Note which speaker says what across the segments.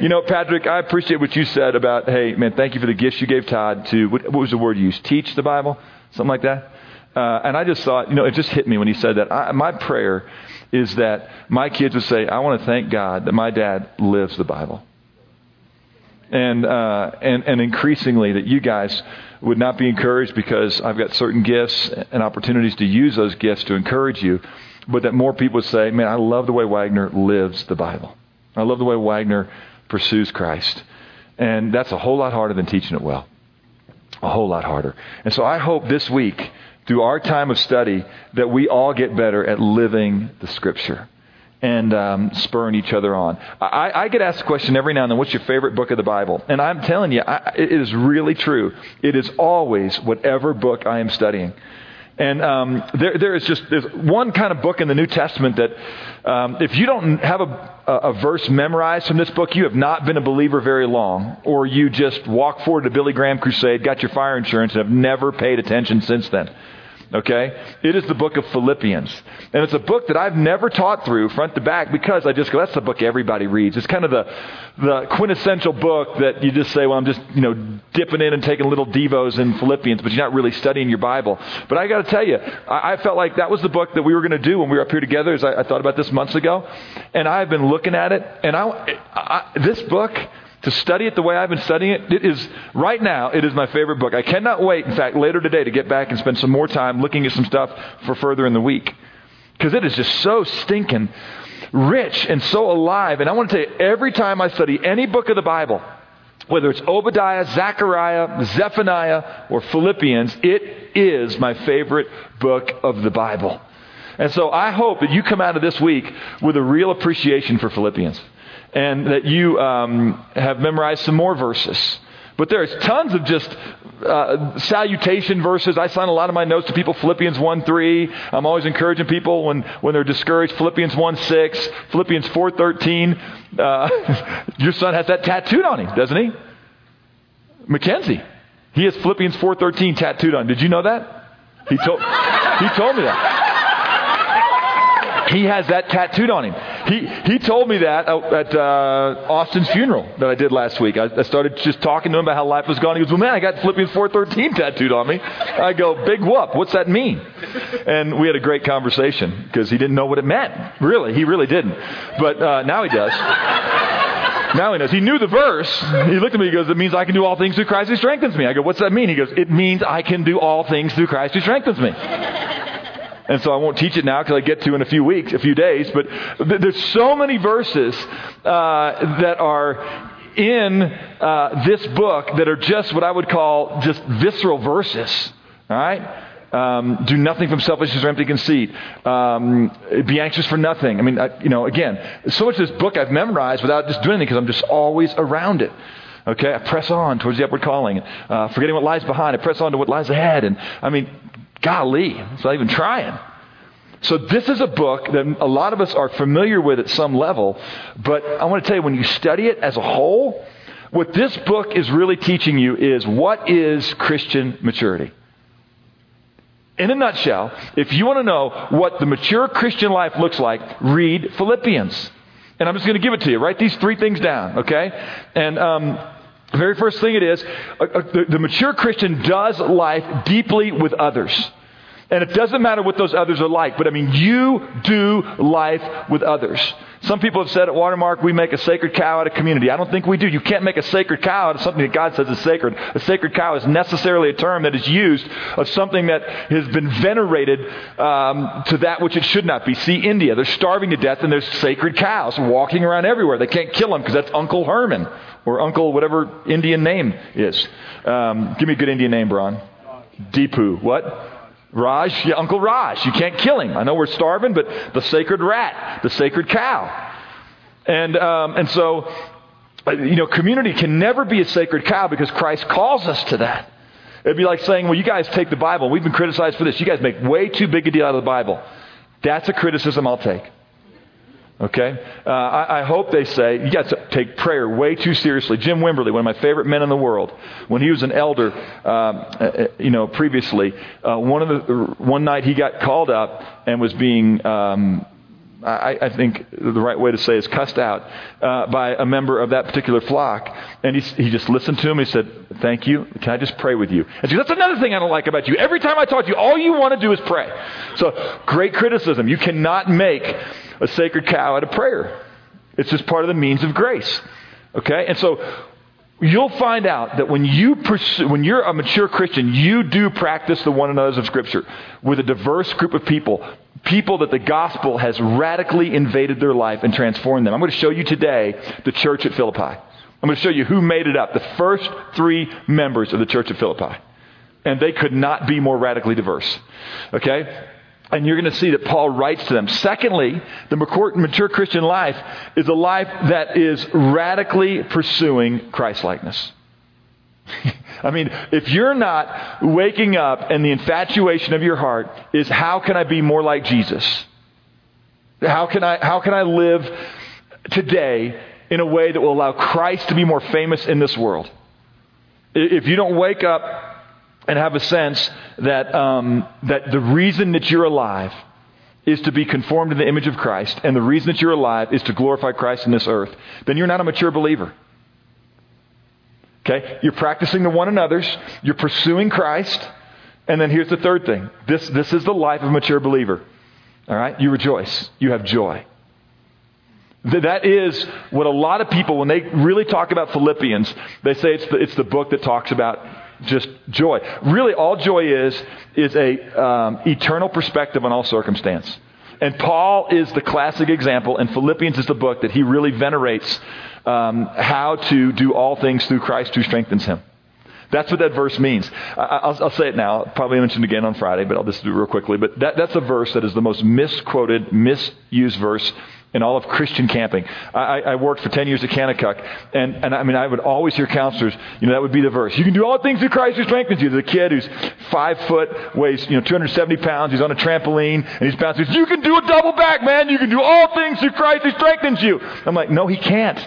Speaker 1: You know, Patrick, I appreciate what you said about, hey, man, thank you for the gifts you gave Todd to, what, what was the word you used? Teach the Bible? Something like that? Uh, and I just thought, you know, it just hit me when he said that. I, my prayer is that my kids would say, I want to thank God that my dad lives the Bible. And, uh, and, and increasingly that you guys would not be encouraged because I've got certain gifts and opportunities to use those gifts to encourage you, but that more people would say, man, I love the way Wagner lives the Bible. I love the way Wagner pursues Christ. And that's a whole lot harder than teaching it well. A whole lot harder. And so I hope this week, through our time of study, that we all get better at living the Scripture and um, spurring each other on. I, I, get asked the question every now and then, what's your favorite book of the Bible? And I'm telling you, I, it is really true. It is always whatever book I am studying. And um, there, there is just there's one kind of book in the New Testament that um, if you don't have a, a, verse memorized from this book, you have not been a believer very long, or you just walk forward to Billy Graham crusade, got your fire insurance, and have never paid attention since then. Okay? It is the book of Philippians. And it's a book that I've never taught through front to back because I just go, that's the book everybody reads. It's kind of the, the quintessential book that you just say, well, I'm just, you know, dipping in and taking little devos in Philippians, but you're not really studying your Bible. But I got to tell you, I, I, felt like that was the book that we were going to do when we were up here together, as I, I, thought about this months ago. And I've been looking at it, and I, I this book, to study it the way I've been studying it, it is, right now, it is my favorite book. I cannot wait, in fact, later today to get back and spend some more time looking at some stuff for further in the week. Because it is just so stinking rich and so alive. And I want to tell you, every time I study any book of the Bible, whether it's Obadiah, Zechariah, Zephaniah, or Philippians, it is my favorite book of the Bible. And so I hope that you come out of this week with a real appreciation for Philippians and that you um, have memorized some more verses. But there's tons of just uh, salutation verses. I sign a lot of my notes to people. Philippians 1 3. I'm always encouraging people when, when they're discouraged. Philippians 1 6. Philippians 4 13. Uh, your son has that tattooed on him, doesn't he? Mackenzie. He has Philippians 4:13 tattooed on. Did you know that? He told, he told me that. He has that tattooed on him. He, he told me that at uh, Austin's funeral that I did last week. I, I, started just talking to him about how life was gone. He goes, well, man, I got Philippians 4.13 tattooed on me. I go, big whoop. What's that mean? And we had a great conversation because he didn't know what it meant. Really, he really didn't. But uh, now he does. Now he knows. He knew the verse. He looked at me. He goes, "It means I can do all things through Christ who strengthens me." I go, "What's that mean?" He goes, "It means I can do all things through Christ who strengthens me." And so I won't teach it now because I get to in a few weeks, a few days. But th- there's so many verses uh, that are in uh, this book that are just what I would call just visceral verses. All right? Um, do nothing from selfishness or empty conceit. Um, be anxious for nothing. I mean, I, you know, again, so much of this book I've memorized without just doing anything because I'm just always around it. Okay, I press on towards the upward calling. Uh, forgetting what lies behind, I press on to what lies ahead. And I mean, golly, it's not even trying. So this is a book that a lot of us are familiar with at some level, but I want to tell you, when you study it as a whole, what this book is really teaching you is what is Christian maturity? In a nutshell, if you want to know what the mature Christian life looks like, read Philippians. And I'm just going to give it to you. Write these three things down, okay? And um, the very first thing it is, uh, uh, the, the mature Christian does life deeply with others. And it doesn't matter what those others are like, but I mean, you do life with others. Some people have said at Watermark, we make a sacred cow out of community. I don't think we do. You can't make a sacred cow out of something that God says is sacred. A sacred cow is necessarily a term that is used of something that has been venerated um, to that which it should not be. See India. They're starving to death and there's sacred cows walking around everywhere. They can't kill them because that's Uncle Herman or Uncle whatever Indian name is. Um, give me a good Indian name, Brian. Deepu. What? Raj, yeah, Uncle Raj. You can't kill him. I know we're starving, but the sacred rat, the sacred cow. And, um, and so, uh, you know, community can never be a sacred cow because Christ calls us to that. It'd be like saying, well, you guys take the Bible. We've been criticized for this. You guys make way too big a deal out of the Bible. That's a criticism I'll take. Okay? Uh, I, I, hope they say, you got to take prayer way too seriously. Jim Wimberly, one of my favorite men in the world, when he was an elder, um, uh, you know, previously, uh, one, of the, one night he got called up and was being um, I, I, think the right way to say is cussed out uh, by a member of that particular flock. And he, he just listened to him. He said, Thank you. Can I just pray with you? And said, That's another thing I don't like about you. Every time I talk to you, all you want to do is pray. So, great criticism. You cannot make a sacred cow at a prayer, it's just part of the means of grace. Okay? And so, you'll find out that when you pursue, when you're a mature Christian, you do practice the one another's of Scripture with a diverse group of people, people that the gospel has radically invaded their life and transformed them. I'm going to show you today the church at Philippi. I'm going to show you who made it up, the first three members of the church at Philippi. And they could not be more radically diverse. Okay? And you're going to see that Paul writes to them. Secondly, the mature Christian life is a life that is radically pursuing Christlikeness. I mean, if you're not waking up and the infatuation of your heart is how can I be more like Jesus? How can I, how can I live today in a way that will allow Christ to be more famous in this world? If you don't wake up and have a sense that, um, that the reason that you're alive is to be conformed to the image of Christ, and the reason that you're alive is to glorify Christ in this earth, then you're not a mature believer. Okay? You're practicing the one another's, you're pursuing Christ, and then here's the third thing. This, this is the life of a mature believer. All right? You rejoice. You have joy. That is what a lot of people, when they really talk about Philippians, they say it's the, it's the book that talks about just joy. Really, all joy is, is a um, eternal perspective on all circumstance. And Paul is the classic example, and Philippians is the book that he really venerates um, how to do all things through Christ who strengthens him. That's what that verse means. I, will I'll say it now. I'll probably mention it again on Friday, but I'll just do it real quickly. But that, that's a verse that is the most misquoted, misused verse in all of Christian camping. I, I worked for 10 years at Kanakuk, and, and I mean, I would always hear counselors, you know, that would be the verse. You can do all things through Christ who strengthens you. There's a kid who's five foot, weighs, you know, 270 pounds, he's on a trampoline, and he's bouncing. You can do a double back, man. You can do all things through Christ who strengthens you. I'm like, no, he can't.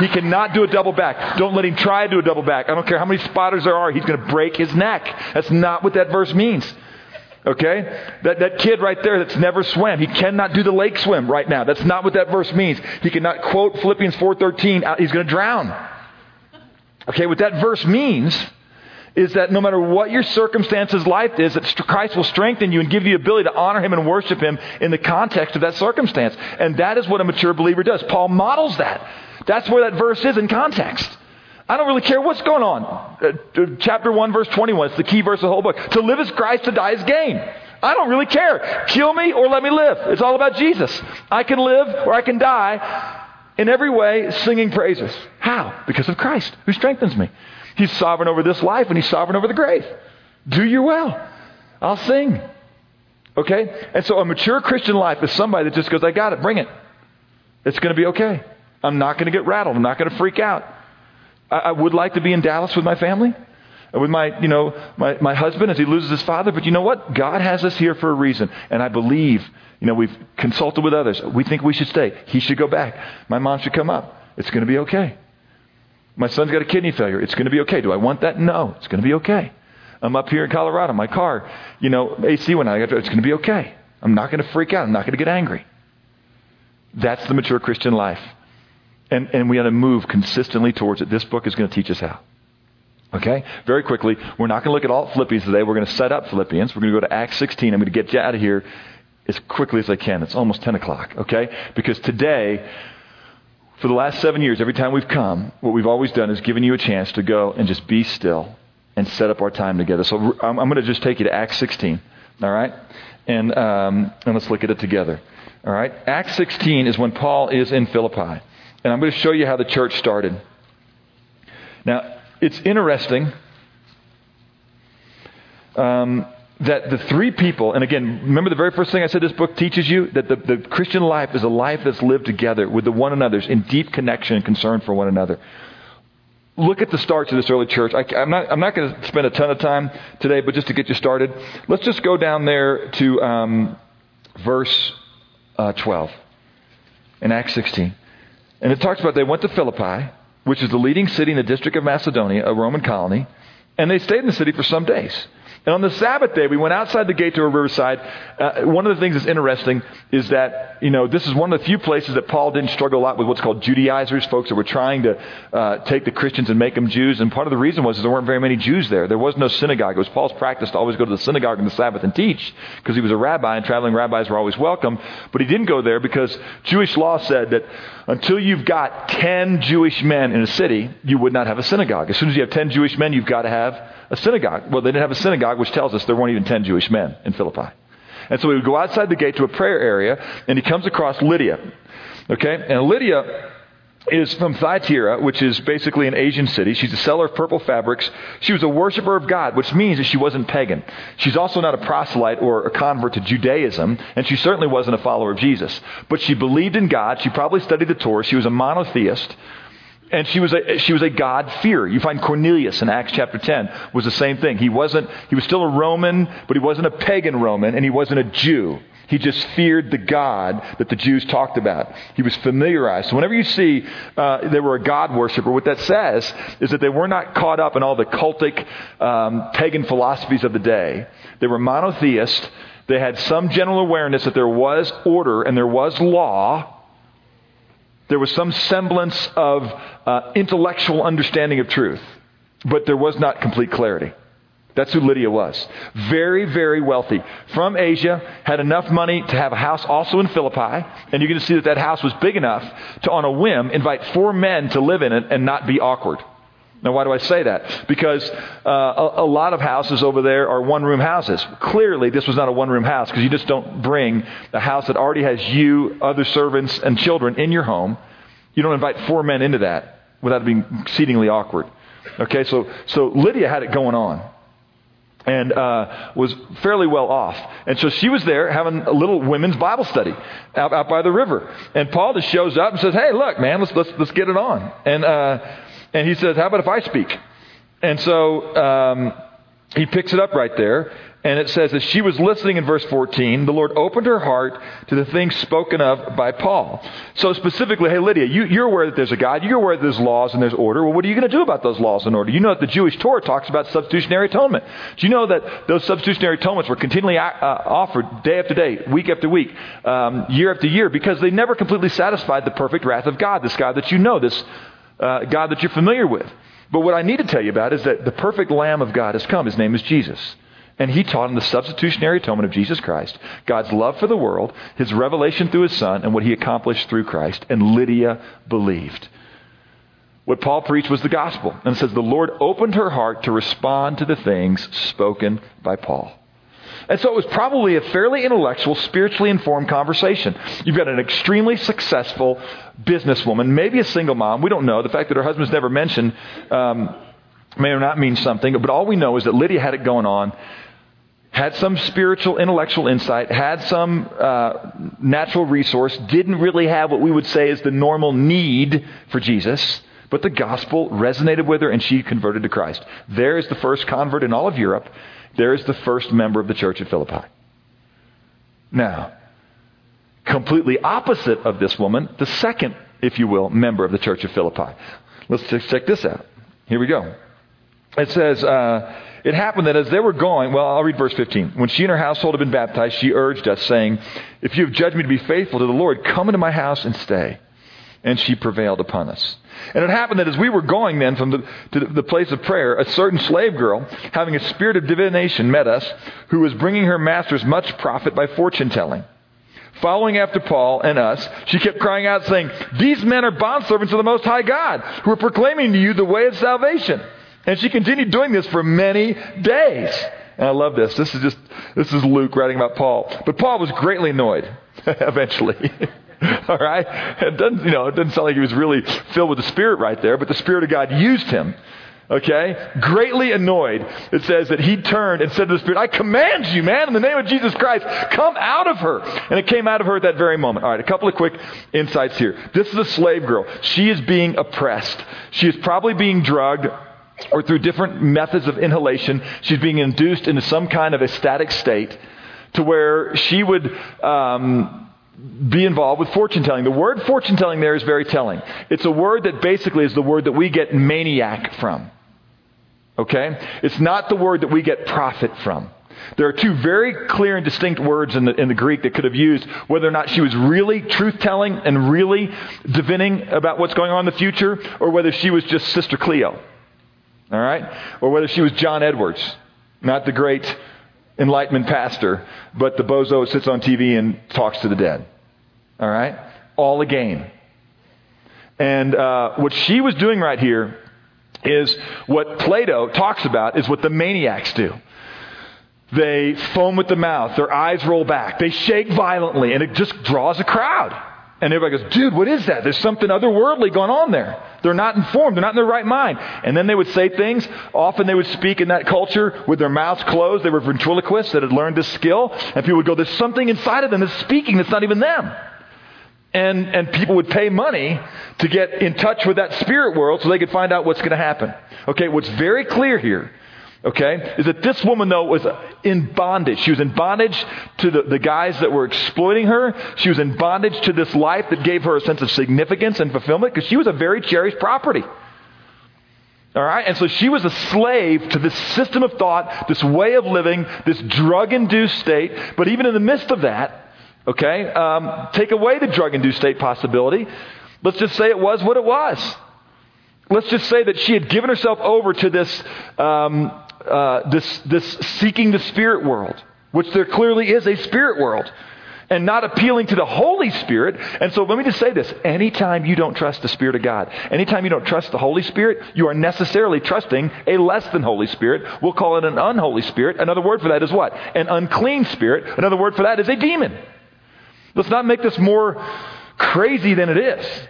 Speaker 1: He cannot do a double back. Don't let him try to do a double back. I don't care how many spotters there are, he's going to break his neck. That's not what that verse means. Okay? That, that kid right there that's never swam, he cannot do the lake swim right now. That's not what that verse means. He cannot quote Philippians 4.13, uh, he's going to drown. Okay, what that verse means is that no matter what your circumstances life is, that Christ will strengthen you and give you the ability to honor Him and worship Him in the context of that circumstance. And that is what a mature believer does. Paul models that. That's where that verse is in context. I don't really care what's going on. Uh, chapter 1, verse 21. It's the key verse of the whole book. To live is Christ, to die is gain. I don't really care. Kill me or let me live. It's all about Jesus. I can live or I can die in every way singing praises. How? Because of Christ, who strengthens me. He's sovereign over this life and he's sovereign over the grave. Do your well. I'll sing. Okay? And so a mature Christian life is somebody that just goes, I got it, bring it. It's going to be okay. I'm not going to get rattled. I'm not going to freak out. I, I would like to be in Dallas with my family, with my, you know, my, my husband as he loses his father. But you know what? God has us here for a reason. And I believe, you know, we've consulted with others. We think we should stay. He should go back. My mom should come up. It's going to be okay. My son's got a kidney failure. It's going to be okay. Do I want that? No. It's going to be okay. I'm up here in Colorado. My car, you know, AC went out. It's going to be okay. I'm not going to freak out. I'm not going to get angry. That's the mature Christian life. And, and we got to move consistently towards it. This book is going to teach us how. Okay? Very quickly, we're not going to look at all Philippians today. We're going to set up Philippians. We're going to go to Acts 16. I'm going to get you out of here as quickly as I can. It's almost 10 o'clock. Okay? Because today, for the last seven years, every time we've come, what we've always done is given you a chance to go and just be still and set up our time together. So I'm, going to just take you to Acts 16. All right? And, um, and let's look at it together. All right? Acts 16 is when Paul is in Philippi. And I'm going to show you how the church started. Now, it's interesting um, that the three people, and again, remember the very first thing I said this book teaches you? That the, the Christian life is a life that's lived together with the one another's in deep connection and concern for one another. Look at the starts of this early church. I, am not, I'm not going to spend a ton of time today, but just to get you started, let's just go down there to um, verse uh, 12 in Acts 16. And it talks about they went to Philippi, which is the leading city in the district of Macedonia, a Roman colony, and they stayed in the city for some days. And on the Sabbath day, we went outside the gate to a riverside. Uh, one of the things that's interesting is that, you know, this is one of the few places that Paul didn't struggle a lot with what's called Judaizers, folks that were trying to uh, take the Christians and make them Jews. And part of the reason was there weren't very many Jews there. There was no synagogue. It was Paul's practice to always go to the synagogue on the Sabbath and teach because he was a rabbi and traveling rabbis were always welcome. But he didn't go there because Jewish law said that until you've got 10 Jewish men in a city, you would not have a synagogue. As soon as you have 10 Jewish men, you've got to have a synagogue. Well, they didn't have a synagogue, which tells us there weren't even 10 Jewish men in Philippi. And so he would go outside the gate to a prayer area, and he comes across Lydia. Okay? And Lydia is from Thyatira, which is basically an Asian city. She's a seller of purple fabrics. She was a worshiper of God, which means that she wasn't pagan. She's also not a proselyte or a convert to Judaism, and she certainly wasn't a follower of Jesus. But she believed in God. She probably studied the Torah. She was a monotheist. And she was a, she was a God-fearer. You find Cornelius in Acts chapter 10 was the same thing. He wasn't, he was still a Roman, but he wasn't a pagan Roman, and he wasn't a Jew. He just feared the God that the Jews talked about. He was familiarized. So whenever you see uh, they were a God worshiper, what that says is that they were not caught up in all the cultic um, pagan philosophies of the day. They were monotheist. They had some general awareness that there was order and there was law, there was some semblance of uh, intellectual understanding of truth, but there was not complete clarity. That's who Lydia was. Very, very wealthy. From Asia, had enough money to have a house also in Philippi. And you're going to see that that house was big enough to, on a whim, invite four men to live in it and not be awkward. Now, why do I say that? Because uh, a, a, lot of houses over there are one room houses. Clearly, this was not a one room house because you just don't bring a house that already has you, other servants, and children in your home. You don't invite four men into that without it being exceedingly awkward. Okay, so, so Lydia had it going on and uh, was fairly well off. And so she was there having a little women's Bible study out, out by the river. And Paul just shows up and says, "Hey, look, man, let's let's let's get it on." And uh, and he says, How about if I speak? And so um, he picks it up right there. And it says that she was listening in verse 14. The Lord opened her heart to the things spoken of by Paul. So specifically, hey, Lydia, you, are aware that there's a God. You're aware that there's laws and there's order. Well, what are you going to do about those laws and order? You know that the Jewish Torah talks about substitutionary atonement. Do you know that those substitutionary atonements were continually uh, offered day after day, week after week, um, year after year, because they never completely satisfied the perfect wrath of God, this God that you know, this uh, God that you're familiar with. But what I need to tell you about is that the perfect Lamb of God has come. His name is Jesus. And he taught in the substitutionary atonement of Jesus Christ, God's love for the world, his revelation through his son, and what he accomplished through Christ. And Lydia believed. What Paul preached was the gospel. And it says, The Lord opened her heart to respond to the things spoken by Paul. And so it was probably a fairly intellectual, spiritually informed conversation. You've got an extremely successful businesswoman, maybe a single mom. We don't know. The fact that her husband's never mentioned um, may or not mean something. But all we know is that Lydia had it going on, had some spiritual, intellectual insight, had some uh, natural resource, didn't really have what we would say is the normal need for Jesus. But the gospel resonated with her and she converted to Christ. There is the first convert in all of Europe. There is the first member of the church at Philippi. Now, completely opposite of this woman, the second, if you will, member of the church of Philippi. Let's check this out. Here we go. It says, uh, It happened that as they were going, well, I'll read verse 15. When she and her household had been baptized, she urged us, saying, If you have judged me to be faithful to the Lord, come into my house and stay. And she prevailed upon us. And it happened that as we were going then from the, to the place of prayer, a certain slave girl, having a spirit of divination, met us, who was bringing her masters much profit by fortune telling. Following after Paul and us, she kept crying out, saying, These men are bondservants of the Most High God, who are proclaiming to you the way of salvation. And she continued doing this for many days. And I love this. This is just, this is Luke writing about Paul. But Paul was greatly annoyed, eventually. All right? It doesn't, you know, it doesn't sound like he was really filled with the Spirit right there, but the Spirit of God used him. Okay? Greatly annoyed. It says that he turned and said to the Spirit, I command you, man, in the name of Jesus Christ, come out of her. And it came out of her at that very moment. All right, a couple of quick insights here. This is a slave girl. She is being oppressed. She is probably being drugged or through different methods of inhalation. She's being induced into some kind of ecstatic state to where she would um, be involved with fortune telling. The word fortune telling there is very telling. It's a word that basically is the word that we get maniac from. Okay? It's not the word that we get profit from. There are two very clear and distinct words in the, in the Greek that could have used whether or not she was really truth telling and really divining about what's going on in the future, or whether she was just Sister Cleo. All right? Or whether she was John Edwards, not the great Enlightenment pastor, but the bozo sits on TV and talks to the dead. All right? All a game. And uh, what she was doing right here is what Plato talks about is what the maniacs do. They foam with the mouth, their eyes roll back, they shake violently, and it just draws a crowd. And everybody goes, dude, what is that? There's something otherworldly going on there. They're not informed. They're not in their right mind. And then they would say things. Often they would speak in that culture with their mouths closed. They were ventriloquists that had learned this skill. And people would go, there's something inside of them that's speaking that's not even them. And, and people would pay money to get in touch with that spirit world so they could find out what's going to happen. Okay, what's very clear here okay, is that this woman, though, was in bondage. She was in bondage to the, the guys that were exploiting her. She was in bondage to this life that gave her a sense of significance and fulfillment because she was a very cherished property. All right? And so she was a slave to this system of thought, this way of living, this drug induced state. But even in the midst of that, okay, um, take away the drug induced state possibility. Let's just say it was what it was. Let's just say that she had given herself over to this um, uh, this, this seeking the spirit world, which there clearly is a spirit world, and not appealing to the Holy Spirit. And so let me just say this anytime you don't trust the Spirit of God, anytime you don't trust the Holy Spirit, you are necessarily trusting a less than Holy Spirit. We'll call it an unholy spirit. Another word for that is what? An unclean spirit. Another word for that is a demon. Let's not make this more crazy than it is.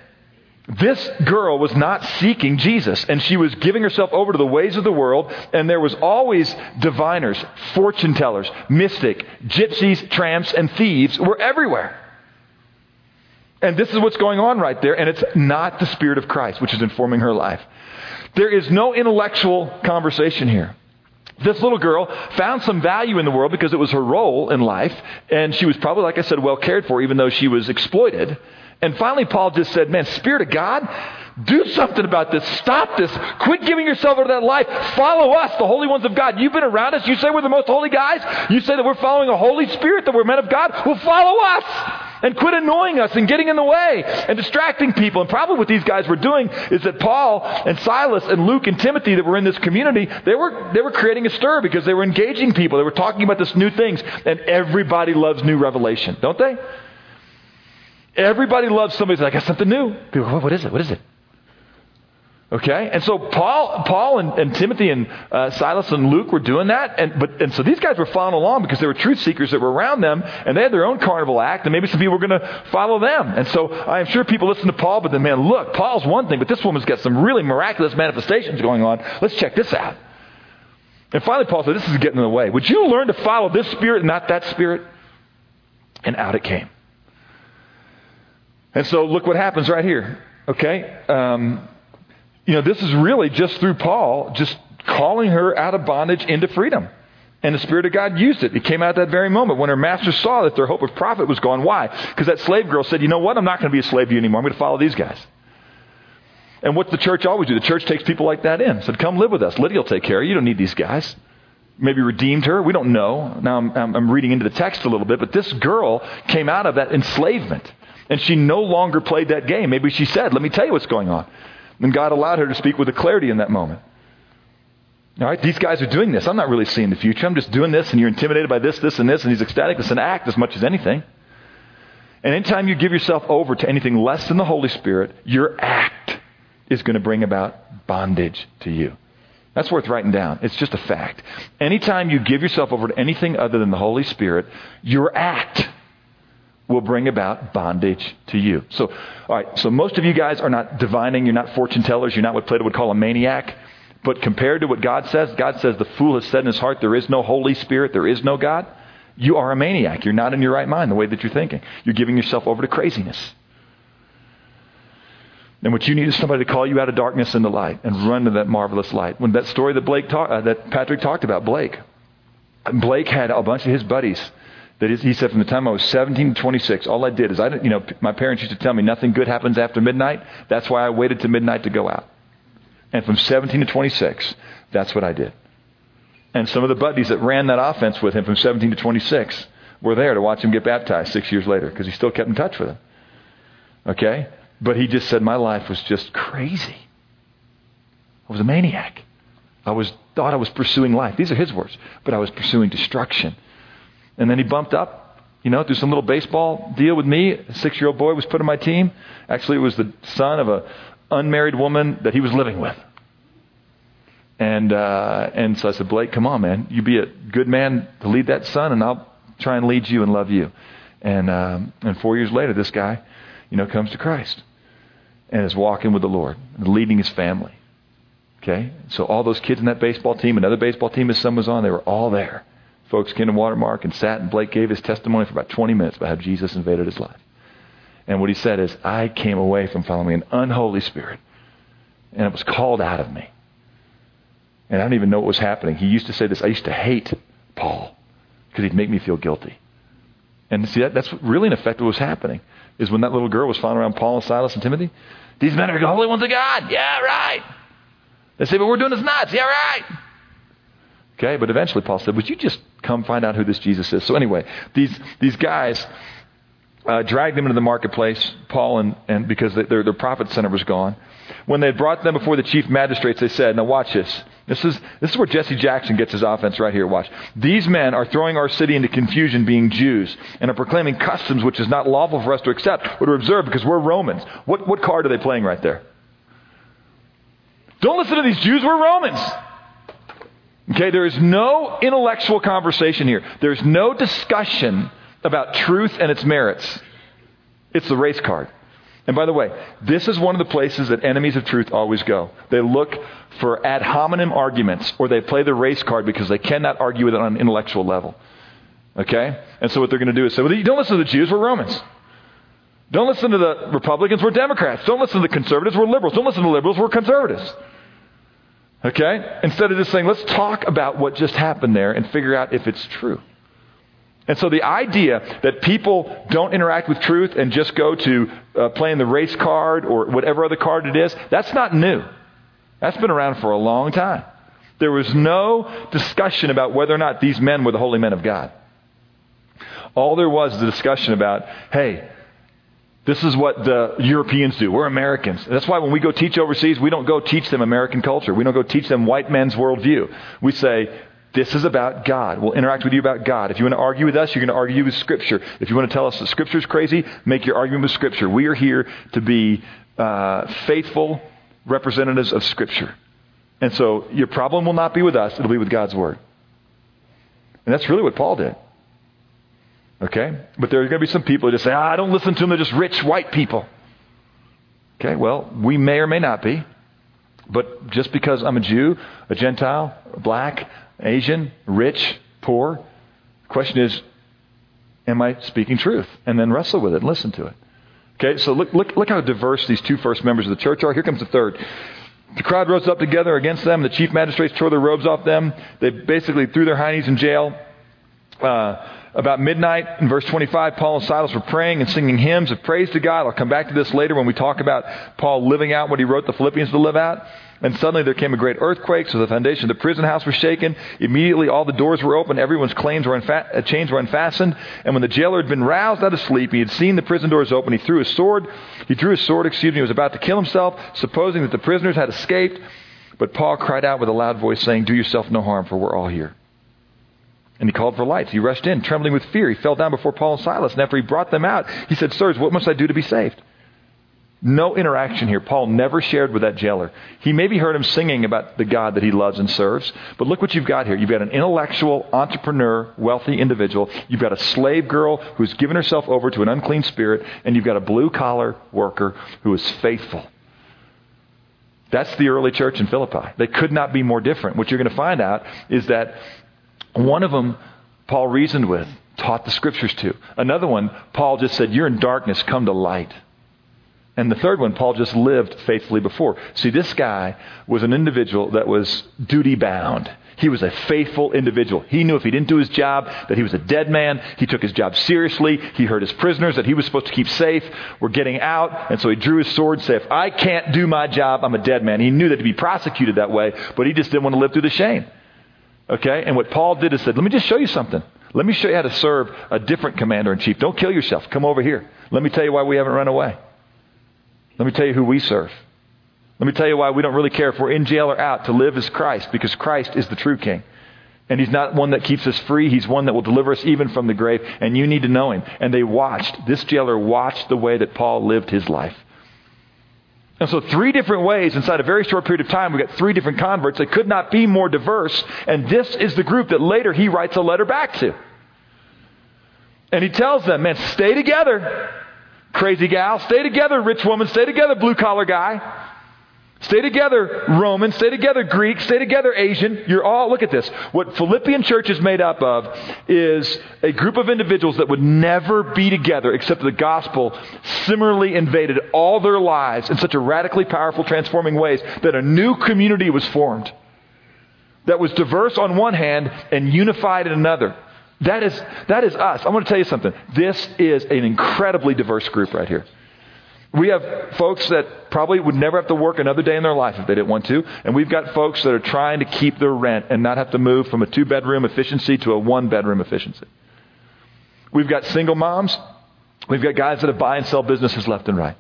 Speaker 1: This girl was not seeking Jesus, and she was giving herself over to the ways of the world, and there was always diviners, fortune tellers, mystic, gypsies, tramps, and thieves were everywhere. And this is what's going on right there, and it's not the Spirit of Christ which is informing her life. There is no intellectual conversation here. This little girl found some value in the world because it was her role in life, and she was probably, like I said, well cared for, even though she was exploited. And finally, Paul just said, Man, Spirit of God, do something about this. Stop this. Quit giving yourself over to that life. Follow us, the holy ones of God. You've been around us. You say we're the most holy guys. You say that we're following a Holy Spirit, that we're men of God. Well, follow us and quit annoying us and getting in the way and distracting people. And probably what these guys were doing is that Paul and Silas and Luke and Timothy that were in this community, they were, they were creating a stir because they were engaging people. They were talking about this new things. And everybody loves new revelation, don't they? Everybody loves somebody like, I got something new. People go, what is it? What is it? Okay, and so Paul, Paul and, and Timothy and uh, Silas and Luke were doing that, and but and so these guys were following along because there were truth seekers that were around them, and they had their own carnival act, and maybe some people were going to follow them. And so I am sure people listen to Paul, but then man, look, Paul's one thing, but this woman's got some really miraculous manifestations going on. Let's check this out. And finally, Paul said, "This is getting in the way. Would you learn to follow this spirit and not that spirit?" And out it came. And so look what happens right here. Okay? Um, you know, this is really just through Paul just calling her out of bondage into freedom. And the Spirit of God used it. It came out at that very moment when her master saw that their hope of profit was gone. Why? Because that slave girl said, you know what? I'm not going to be a slave to you anymore. I'm going to follow these guys. And what the church always do? The church takes people like that in. Said, come live with us. Lydia will take care of you. You don't need these guys. Maybe redeemed her. We don't know. Now I'm, I'm reading into the text a little bit, but this girl came out of that enslavement. And she no longer played that game. Maybe she said, Let me tell you what's going on. And God allowed her to speak with a clarity in that moment. All right, these guys are doing this. I'm not really seeing the future. I'm just doing this, and you're intimidated by this, this, and this, and he's ecstatic. It's an act as much as anything. And anytime you give yourself over to anything less than the Holy Spirit, your act is going to bring about bondage to you. That's worth writing down. It's just a fact. Anytime you give yourself over to anything other than the Holy Spirit, your act will bring about bondage to you. So, all right, so most of you guys are not divining, you're not fortune tellers, you're not what Plato would call a maniac. But compared to what God says, God says the fool has said in his heart, there is no Holy Spirit, there is no God. You are a maniac. You're not in your right mind the way that you're thinking. You're giving yourself over to craziness. And what you need is somebody to call you out of darkness into light and run to that marvelous light. When that story that Blake talk, uh, that Patrick talked about, Blake, Blake had a bunch of his buddies he said, from the time I was 17 to 26, all I did is I didn't, you know, my parents used to tell me nothing good happens after midnight. That's why I waited to midnight to go out. And from 17 to 26, that's what I did. And some of the buddies that ran that offense with him from 17 to 26 were there to watch him get baptized six years later because he still kept in touch with them. Okay? But he just said, My life was just crazy. I was a maniac. I was thought I was pursuing life. These are his words, but I was pursuing destruction. And then he bumped up, you know, through some little baseball deal with me. A six year old boy was put on my team. Actually, it was the son of a unmarried woman that he was living with. And uh, and so I said, Blake, come on, man, you be a good man to lead that son, and I'll try and lead you and love you. And um, and four years later, this guy, you know, comes to Christ and is walking with the Lord, leading his family. Okay, so all those kids in that baseball team, another baseball team his son was on, they were all there. Folks came to Watermark and sat, and Blake gave his testimony for about 20 minutes about how Jesus invaded his life. And what he said is, I came away from following an unholy spirit, and it was called out of me. And I don't even know what was happening. He used to say this I used to hate Paul because he'd make me feel guilty. And see, that, that's really in effect what was happening. Is when that little girl was following around Paul and Silas and Timothy, these men are the holy ones of God. Yeah, right. They say, but we're doing this nuts. Yeah, right. Okay, but eventually Paul said, would you just come find out who this Jesus is? So anyway, these, these guys uh, dragged them into the marketplace, Paul and, and because their, their profit center was gone. When they brought them before the chief magistrates, they said, now watch this. This is, this is where Jesse Jackson gets his offense right here. Watch. These men are throwing our city into confusion being Jews and are proclaiming customs which is not lawful for us to accept or to observe because we're Romans. What, what card are they playing right there? Don't listen to these Jews, we're Romans. Okay, there is no intellectual conversation here. There's no discussion about truth and its merits. It's the race card. And by the way, this is one of the places that enemies of truth always go. They look for ad hominem arguments, or they play the race card because they cannot argue with it on an intellectual level. Okay? And so what they're going to do is say, well, don't listen to the Jews, we're Romans. Don't listen to the Republicans, we're Democrats. Don't listen to the conservatives, we're liberals. Don't listen to the liberals, we're conservatives. Okay? Instead of just saying, let's talk about what just happened there and figure out if it's true. And so the idea that people don't interact with truth and just go to uh, playing the race card or whatever other card it is, that's not new. That's been around for a long time. There was no discussion about whether or not these men were the holy men of God. All there was is a discussion about, hey, this is what the Europeans do. We're Americans. That's why when we go teach overseas, we don't go teach them American culture. We don't go teach them white men's worldview. We say, this is about God. We'll interact with you about God. If you want to argue with us, you're going to argue with Scripture. If you want to tell us that Scripture is crazy, make your argument with Scripture. We are here to be uh, faithful representatives of Scripture. And so your problem will not be with us, it'll be with God's Word. And that's really what Paul did. Okay? But there are going to be some people who just say, ah, I don't listen to them, they're just rich white people. Okay, well, we may or may not be. But just because I'm a Jew, a Gentile, black, Asian, rich, poor. The question is, am I speaking truth? And then wrestle with it and listen to it. Okay, so look, look, look how diverse these two first members of the church are. Here comes the third. The crowd rose up together against them. The chief magistrates tore their robes off them. They basically threw their heinies in jail. Uh, about midnight in verse 25, Paul and Silas were praying and singing hymns of praise to God. I'll come back to this later when we talk about Paul living out what he wrote the Philippians to live out. And suddenly there came a great earthquake, so the foundation of the prison house was shaken. Immediately all the doors were open, everyone's claims were unfa- uh, chains were unfastened. And when the jailer had been roused out of sleep, he had seen the prison doors open. He threw his sword. He drew his sword, excuse me, he was about to kill himself, supposing that the prisoners had escaped. But Paul cried out with a loud voice, saying, Do yourself no harm, for we're all here. And he called for lights. He rushed in, trembling with fear. He fell down before Paul and Silas. And after he brought them out, he said, Sirs, what must I do to be saved? No interaction here. Paul never shared with that jailer. He maybe heard him singing about the God that he loves and serves, but look what you've got here. You've got an intellectual, entrepreneur, wealthy individual. You've got a slave girl who's given herself over to an unclean spirit, and you've got a blue collar worker who is faithful. That's the early church in Philippi. They could not be more different. What you're going to find out is that one of them Paul reasoned with, taught the scriptures to. Another one, Paul just said, You're in darkness, come to light. And the third one, Paul just lived faithfully before. See, this guy was an individual that was duty bound. He was a faithful individual. He knew if he didn't do his job that he was a dead man. He took his job seriously. He heard his prisoners that he was supposed to keep safe were getting out. And so he drew his sword and said, if I can't do my job, I'm a dead man. He knew that to be prosecuted that way, but he just didn't want to live through the shame. Okay? And what Paul did is said, let me just show you something. Let me show you how to serve a different commander in chief. Don't kill yourself. Come over here. Let me tell you why we haven't run away. Let me tell you who we serve. Let me tell you why we don't really care if we're in jail or out to live as Christ, because Christ is the true King. And He's not one that keeps us free. He's one that will deliver us even from the grave. And you need to know Him. And they watched, this jailer watched the way that Paul lived his life. And so, three different ways inside a very short period of time, we got three different converts that could not be more diverse. And this is the group that later he writes a letter back to. And he tells them, man, stay together, crazy gal. Stay together, rich woman. Stay together, blue collar guy. Stay together, Roman. Stay together, Greek. Stay together, Asian. You're all, look at this. What Philippian church is made up of is a group of individuals that would never be together except the gospel similarly invaded all their lives in such a radically powerful, transforming ways that a new community was formed that was diverse on one hand and unified in another. That is, that is us. I'm going to tell you something. This is an incredibly diverse group right here. We have folks that probably would never have to work another day in their life if they didn't want to. And we've got folks that are trying to keep their rent and not have to move from a two bedroom efficiency to a one bedroom efficiency. We've got single moms. We've got guys that have buy and sell businesses left and right.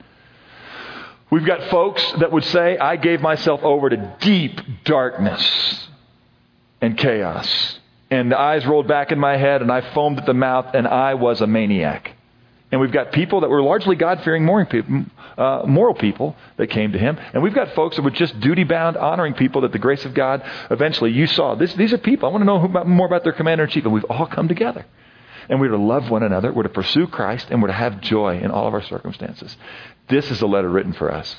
Speaker 1: We've got folks that would say, I gave myself over to deep darkness and chaos. And the eyes rolled back in my head and I foamed at the mouth and I was a maniac. And we've got people that were largely God fearing, moral people, uh, moral people that came to him. And we've got folks that were just duty bound, honoring people that the grace of God eventually you saw. This, these are people. I want to know more about their commander in chief. And we've all come together. And we're to love one another. We're to pursue Christ. And we're to have joy in all of our circumstances. This is a letter written for us.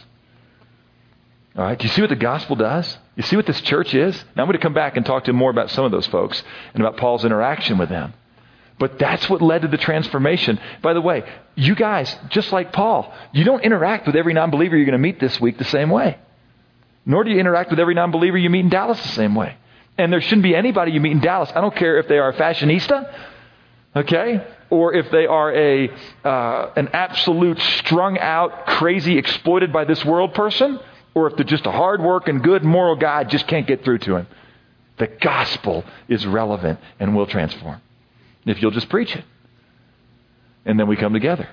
Speaker 1: All right. Do you see what the gospel does? You see what this church is? Now I'm going to come back and talk to you more about some of those folks and about Paul's interaction with them. But that's what led to the transformation. By the way, you guys, just like Paul, you don't interact with every non believer you're going to meet this week the same way. Nor do you interact with every non believer you meet in Dallas the same way. And there shouldn't be anybody you meet in Dallas. I don't care if they are a fashionista, okay, or if they are a uh, an absolute strung out, crazy, exploited by this world person, or if they're just a hard working, good, moral guy, just can't get through to him. The gospel is relevant and will transform if you'll just preach it. And then we come together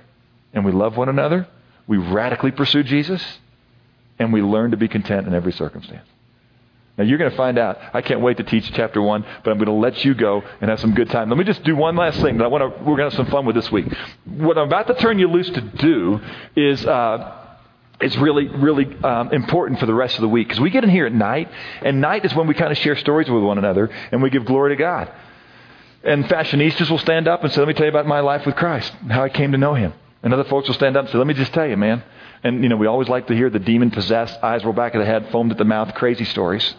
Speaker 1: and we love one another, we radically pursue Jesus, and we learn to be content in every circumstance. Now you're going to find out. I can't wait to teach chapter one, but I'm going to let you go and have some good time. Let me just do one last thing that I want to. We're going to have some fun with this week. What I'm about to turn you loose to do is. Uh, is really, really um, important for the rest of the week because we get in here at night, and night is when we kind of share stories with one another and we give glory to God. And fashionistas will stand up and say, Let me tell you about my life with Christ, how I came to know him. And other folks will stand up and say, Let me just tell you, man. And, you know, we always like to hear the demon possessed, eyes roll back of the head, foamed at the mouth, crazy stories.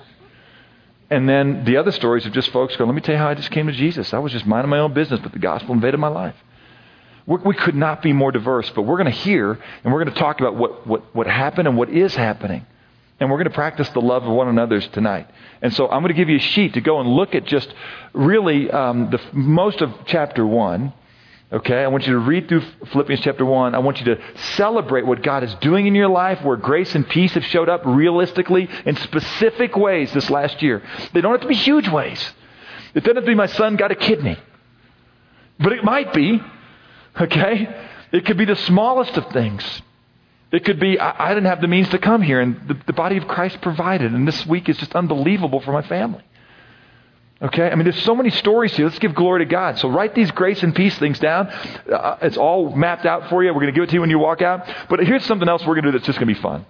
Speaker 1: And then the other stories of just folks going, Let me tell you how I just came to Jesus. I was just minding my own business, but the gospel invaded my life. We're, we could not be more diverse, but we're going to hear and we're going to talk about what, what, what happened and what is happening. And we're going to practice the love of one another's tonight. And so I'm going to give you a sheet to go and look at just really um, the most of chapter 1. Okay, I want you to read through Philippians chapter 1. I want you to celebrate what God is doing in your life, where grace and peace have showed up realistically in specific ways this last year. They don't have to be huge ways. It doesn't have to be my son got a kidney. But it might be. Okay? It could be the smallest of things. It could be, I, I didn't have the means to come here, and the, the body of Christ provided, and this week is just unbelievable for my family. Okay? I mean, there's so many stories here. Let's give glory to God. So write these grace and peace things down. Uh, it's all mapped out for you. We're going to give it to you when you walk out. But here's something else we're going to do that's just going to be fun.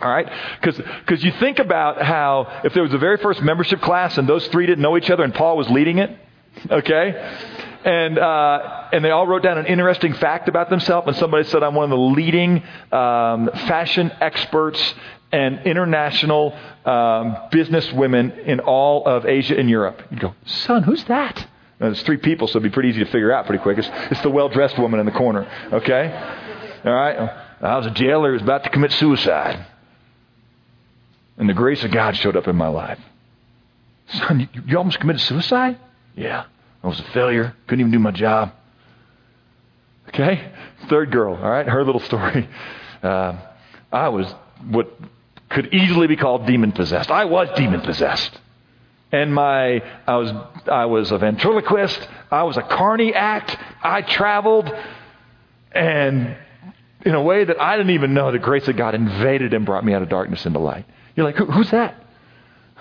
Speaker 1: All right? Because you think about how if there was a very first membership class and those three didn't know each other and Paul was leading it, okay? And uh, and they all wrote down an interesting fact about themselves. And somebody said, "I'm one of the leading um, fashion experts and international um, business women in all of Asia and Europe." You go, "Son, who's that?" Now, there's three people, so it'd be pretty easy to figure out pretty quick. It's, it's the well-dressed woman in the corner. Okay, all right. I was a jailer who was about to commit suicide. And the grace of God showed up in my life. Son, you, you almost committed suicide? Yeah. I was a failure. Couldn't even do my job. Okay? Third girl, all right? Her little story. Uh, I was what could easily be called demon possessed. I was demon possessed. And my, I was, I was a ventriloquist. I was a carny act. I traveled. And in a way that I didn't even know, the grace of God invaded and brought me out of darkness into light. You're like, Who, who's that?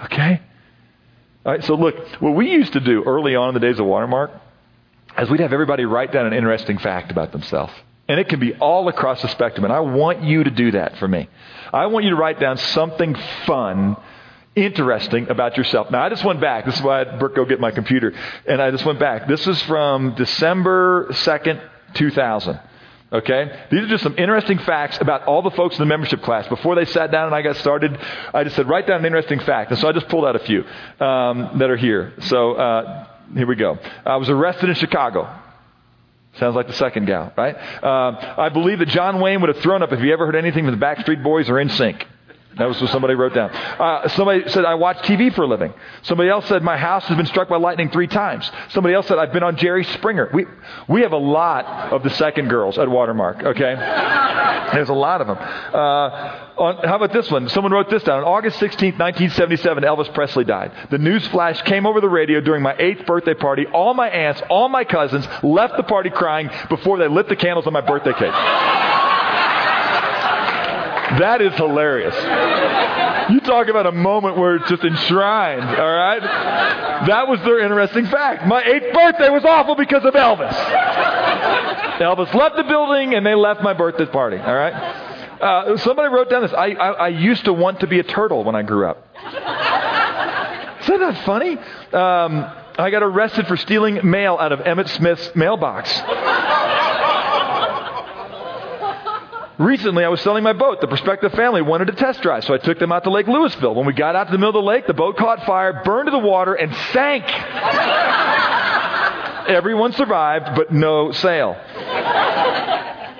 Speaker 1: Okay? All right, so look, what we used to do early on in the days of Watermark is we'd have everybody write down an interesting fact about themselves. And it can be all across the spectrum. And I want you to do that for me. I want you to write down something fun, interesting about yourself. Now, I just went back. This is why I had Brooke go get my computer. And I just went back. This is from December 2nd, 2000. Okay? These are just some interesting facts about all the folks in the membership class. Before they sat down and I got started, I just said, write down an interesting fact. And so I just pulled out a few um, that are here. So uh, here we go. I was arrested in Chicago. Sounds like the second gal, right? Uh, I believe that John Wayne would have thrown up if he ever heard anything from the Backstreet Boys or NSYNC. That was what somebody wrote down. Uh, somebody said, I watch TV for a living. Somebody else said, my house has been struck by lightning three times. Somebody else said, I've been on Jerry Springer. We, we have a lot of the second girls at Watermark, okay? There's a lot of them. Uh, on, how about this one? Someone wrote this down. On August 16, 1977, Elvis Presley died. The news flash came over the radio during my eighth birthday party. All my aunts, all my cousins left the party crying before they lit the candles on my birthday cake. That is hilarious. You talk about a moment where it's just enshrined, all right? That was their interesting fact. My eighth birthday was awful because of Elvis. Elvis left the building and they left my birthday party, all right? Uh, somebody wrote down this. I, I, I, used to want to be a turtle when I grew up. Isn't that funny? Um, I got arrested for stealing mail out of Emmitt Smith's mailbox. Recently, I was selling my boat. The prospective family wanted a test drive, so I took them out to Lake Lewisville. When we got out to the middle of the lake, the boat caught fire, burned to the water, and sank. Everyone survived, but no sail.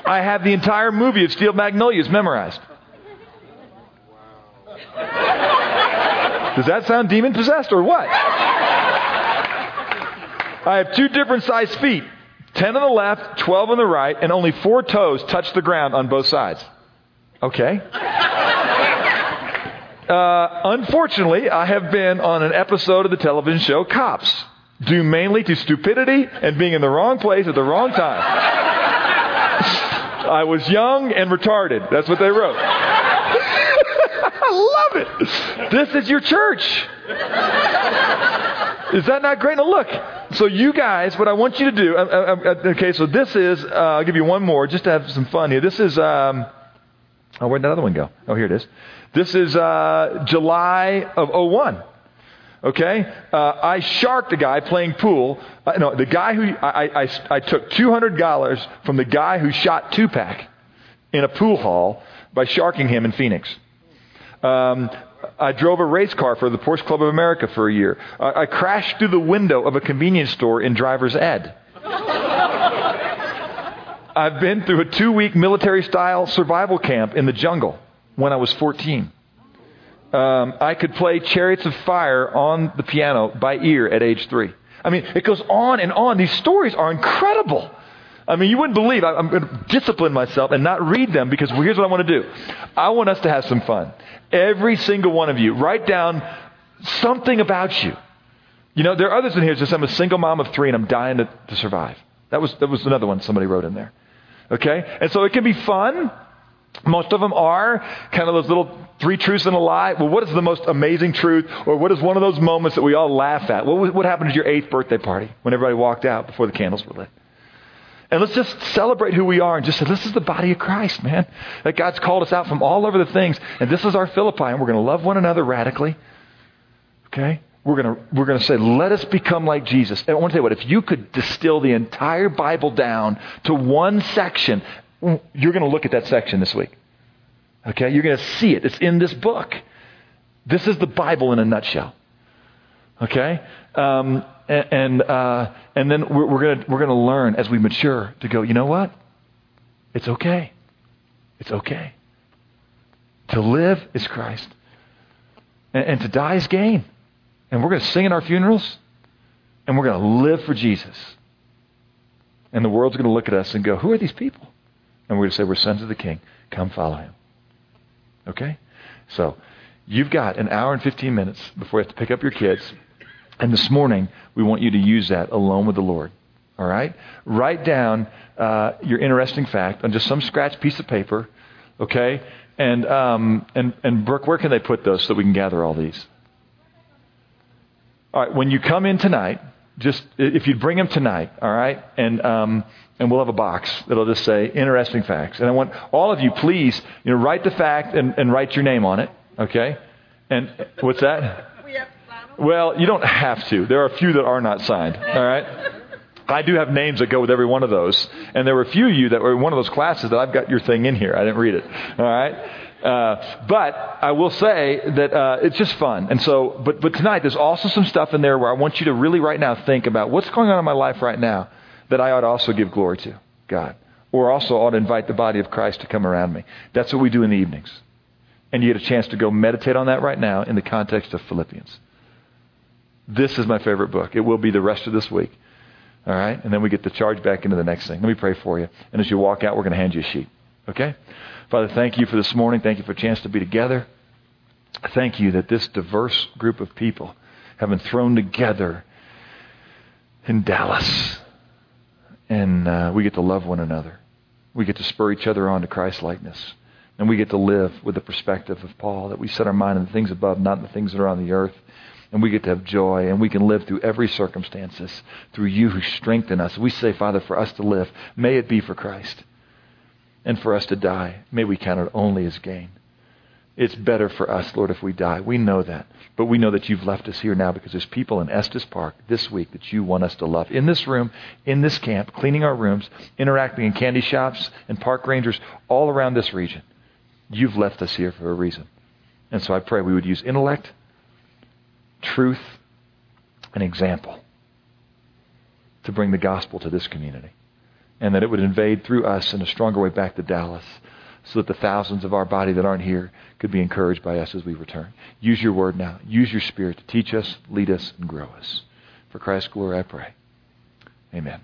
Speaker 1: I have the entire movie of Steel Magnolias memorized. Does that sound demon possessed or what? I have two different sized feet. 10 on the left, 12 on the right, and only four toes touch the ground on both sides. Okay. Uh, unfortunately, I have been on an episode of the television show Cops, due mainly to stupidity and being in the wrong place at the wrong time. I was young and retarded. That's what they wrote. I love it. This is your church. Is that not great? Now look. So you guys, what I want you to do. Uh, uh, uh okay, so this is. Uh, I'll give you one more just to have some fun here. This is. Um, oh, where'd that other one go? Oh, here it is. This is uh, July of 01. Okay, uh, I sharked a guy playing pool. No, the guy who I, I, I took two hundred dollars from the guy who shot Tupac in a pool hall by sharking him in Phoenix. Um, I drove a race car for the Porsche Club of America for a year. I, I crashed through the window of a convenience store in driver's ed. I've been through a two week military style survival camp in the jungle when I was 14. Um, I could play Chariots of Fire on the piano by ear at age three. I mean, it goes on and on. These stories are incredible. I mean, you wouldn't believe. I, I'm going to discipline myself and not read them because here's what I want to do. I want us to have some fun. Every single one of you, write down something about you. You know, there are others in here that says, I'm a single mom of three and I'm dying to, to survive. That was, that was another one somebody wrote in there. Okay? And so it can be fun. Most of them are kind of those little three truths and a lie. Well, what is the most amazing truth? Or what is one of those moments that we all laugh at? What, what happened at your eighth birthday party when everybody walked out before the candles were lit? And let's just celebrate who we are and just say, this is the body of Christ, man. That God's called us out from all over the things. And this is our Philippi, and we're going to love one another radically. Okay? We're going to, we're going to say, let us become like Jesus. And I want to tell you what, if you could distill the entire Bible down to one section, you're going to look at that section this week. Okay? You're going to see it. It's in this book. This is the Bible in a nutshell. Okay? Um, and uh, and then we're, we're going we're gonna learn as we mature to go, you know what? It's okay. It's okay. To live is Christ. And, and to die is gain. And we're going to sing in our funerals, and we're going to live for Jesus. And the world's going to look at us and go, Who are these people? And we're going to say, We're sons of the King. Come follow him. Okay? So, you've got an hour and 15 minutes before you have to pick up your kids. And this morning, we want you to use that alone with the Lord. All right? Write down uh, your interesting fact on just some scratch piece of paper. Okay? And, um, and, and Brooke, where can they put those so we can gather all these? All right, when you come in tonight, just if you bring them tonight, all right, and um, and we'll have a box that'll just say interesting facts. And I want all of you, please, you know, write the fact and, and write your name on it, okay? And what's that? Well, you don't have to. There are a few that are not signed, all right? I do have names that go with every one of those. And there were a few of you that were in one of those classes that I've got your thing in here. I didn't read it. All right? Uh, but I will say that uh, it's just fun. And so, but, but tonight there's also some stuff in there where I want you to really right now think about what's going on in my life right now that I ought to also give glory to God. Or also ought to invite the body of Christ to come around me. That's what we do in the evenings. And you get a chance to go meditate on that right now in the context of Philippians. This is my favorite book. It will be the rest of this week. All right? And then we get to charge back into the next thing. Let me pray for you. And as you walk out, we're going to hand you a sheet. Okay? Father, thank you for this morning. Thank you for a chance to be together. Thank you that this diverse group of people have been thrown together in Dallas. And uh, we get to love one another. We get to spur each other on to Christ likeness. And we get to live with the perspective of Paul that we set our mind on the things above, not the things that are on the earth. And we get to have joy, and we can live through every circumstances through you who strengthen us. We say, Father, for us to live, may it be for Christ and for us to die, may we count it only as gain. It's better for us, Lord, if we die. We know that. But we know that you've left us here now because there's people in Estes Park this week that you want us to love. In this room, in this camp, cleaning our rooms, interacting in candy shops and park rangers all around this region. You've left us here for a reason. And so I pray we would use intellect, truth, and example to bring the gospel to this community and that it would invade through us in a stronger way back to Dallas so that the thousands of our body that aren't here could be encouraged by us as we return. Use your word now. Use your spirit to teach us, lead us, and grow us. For Christ's glory, I pray. Amen.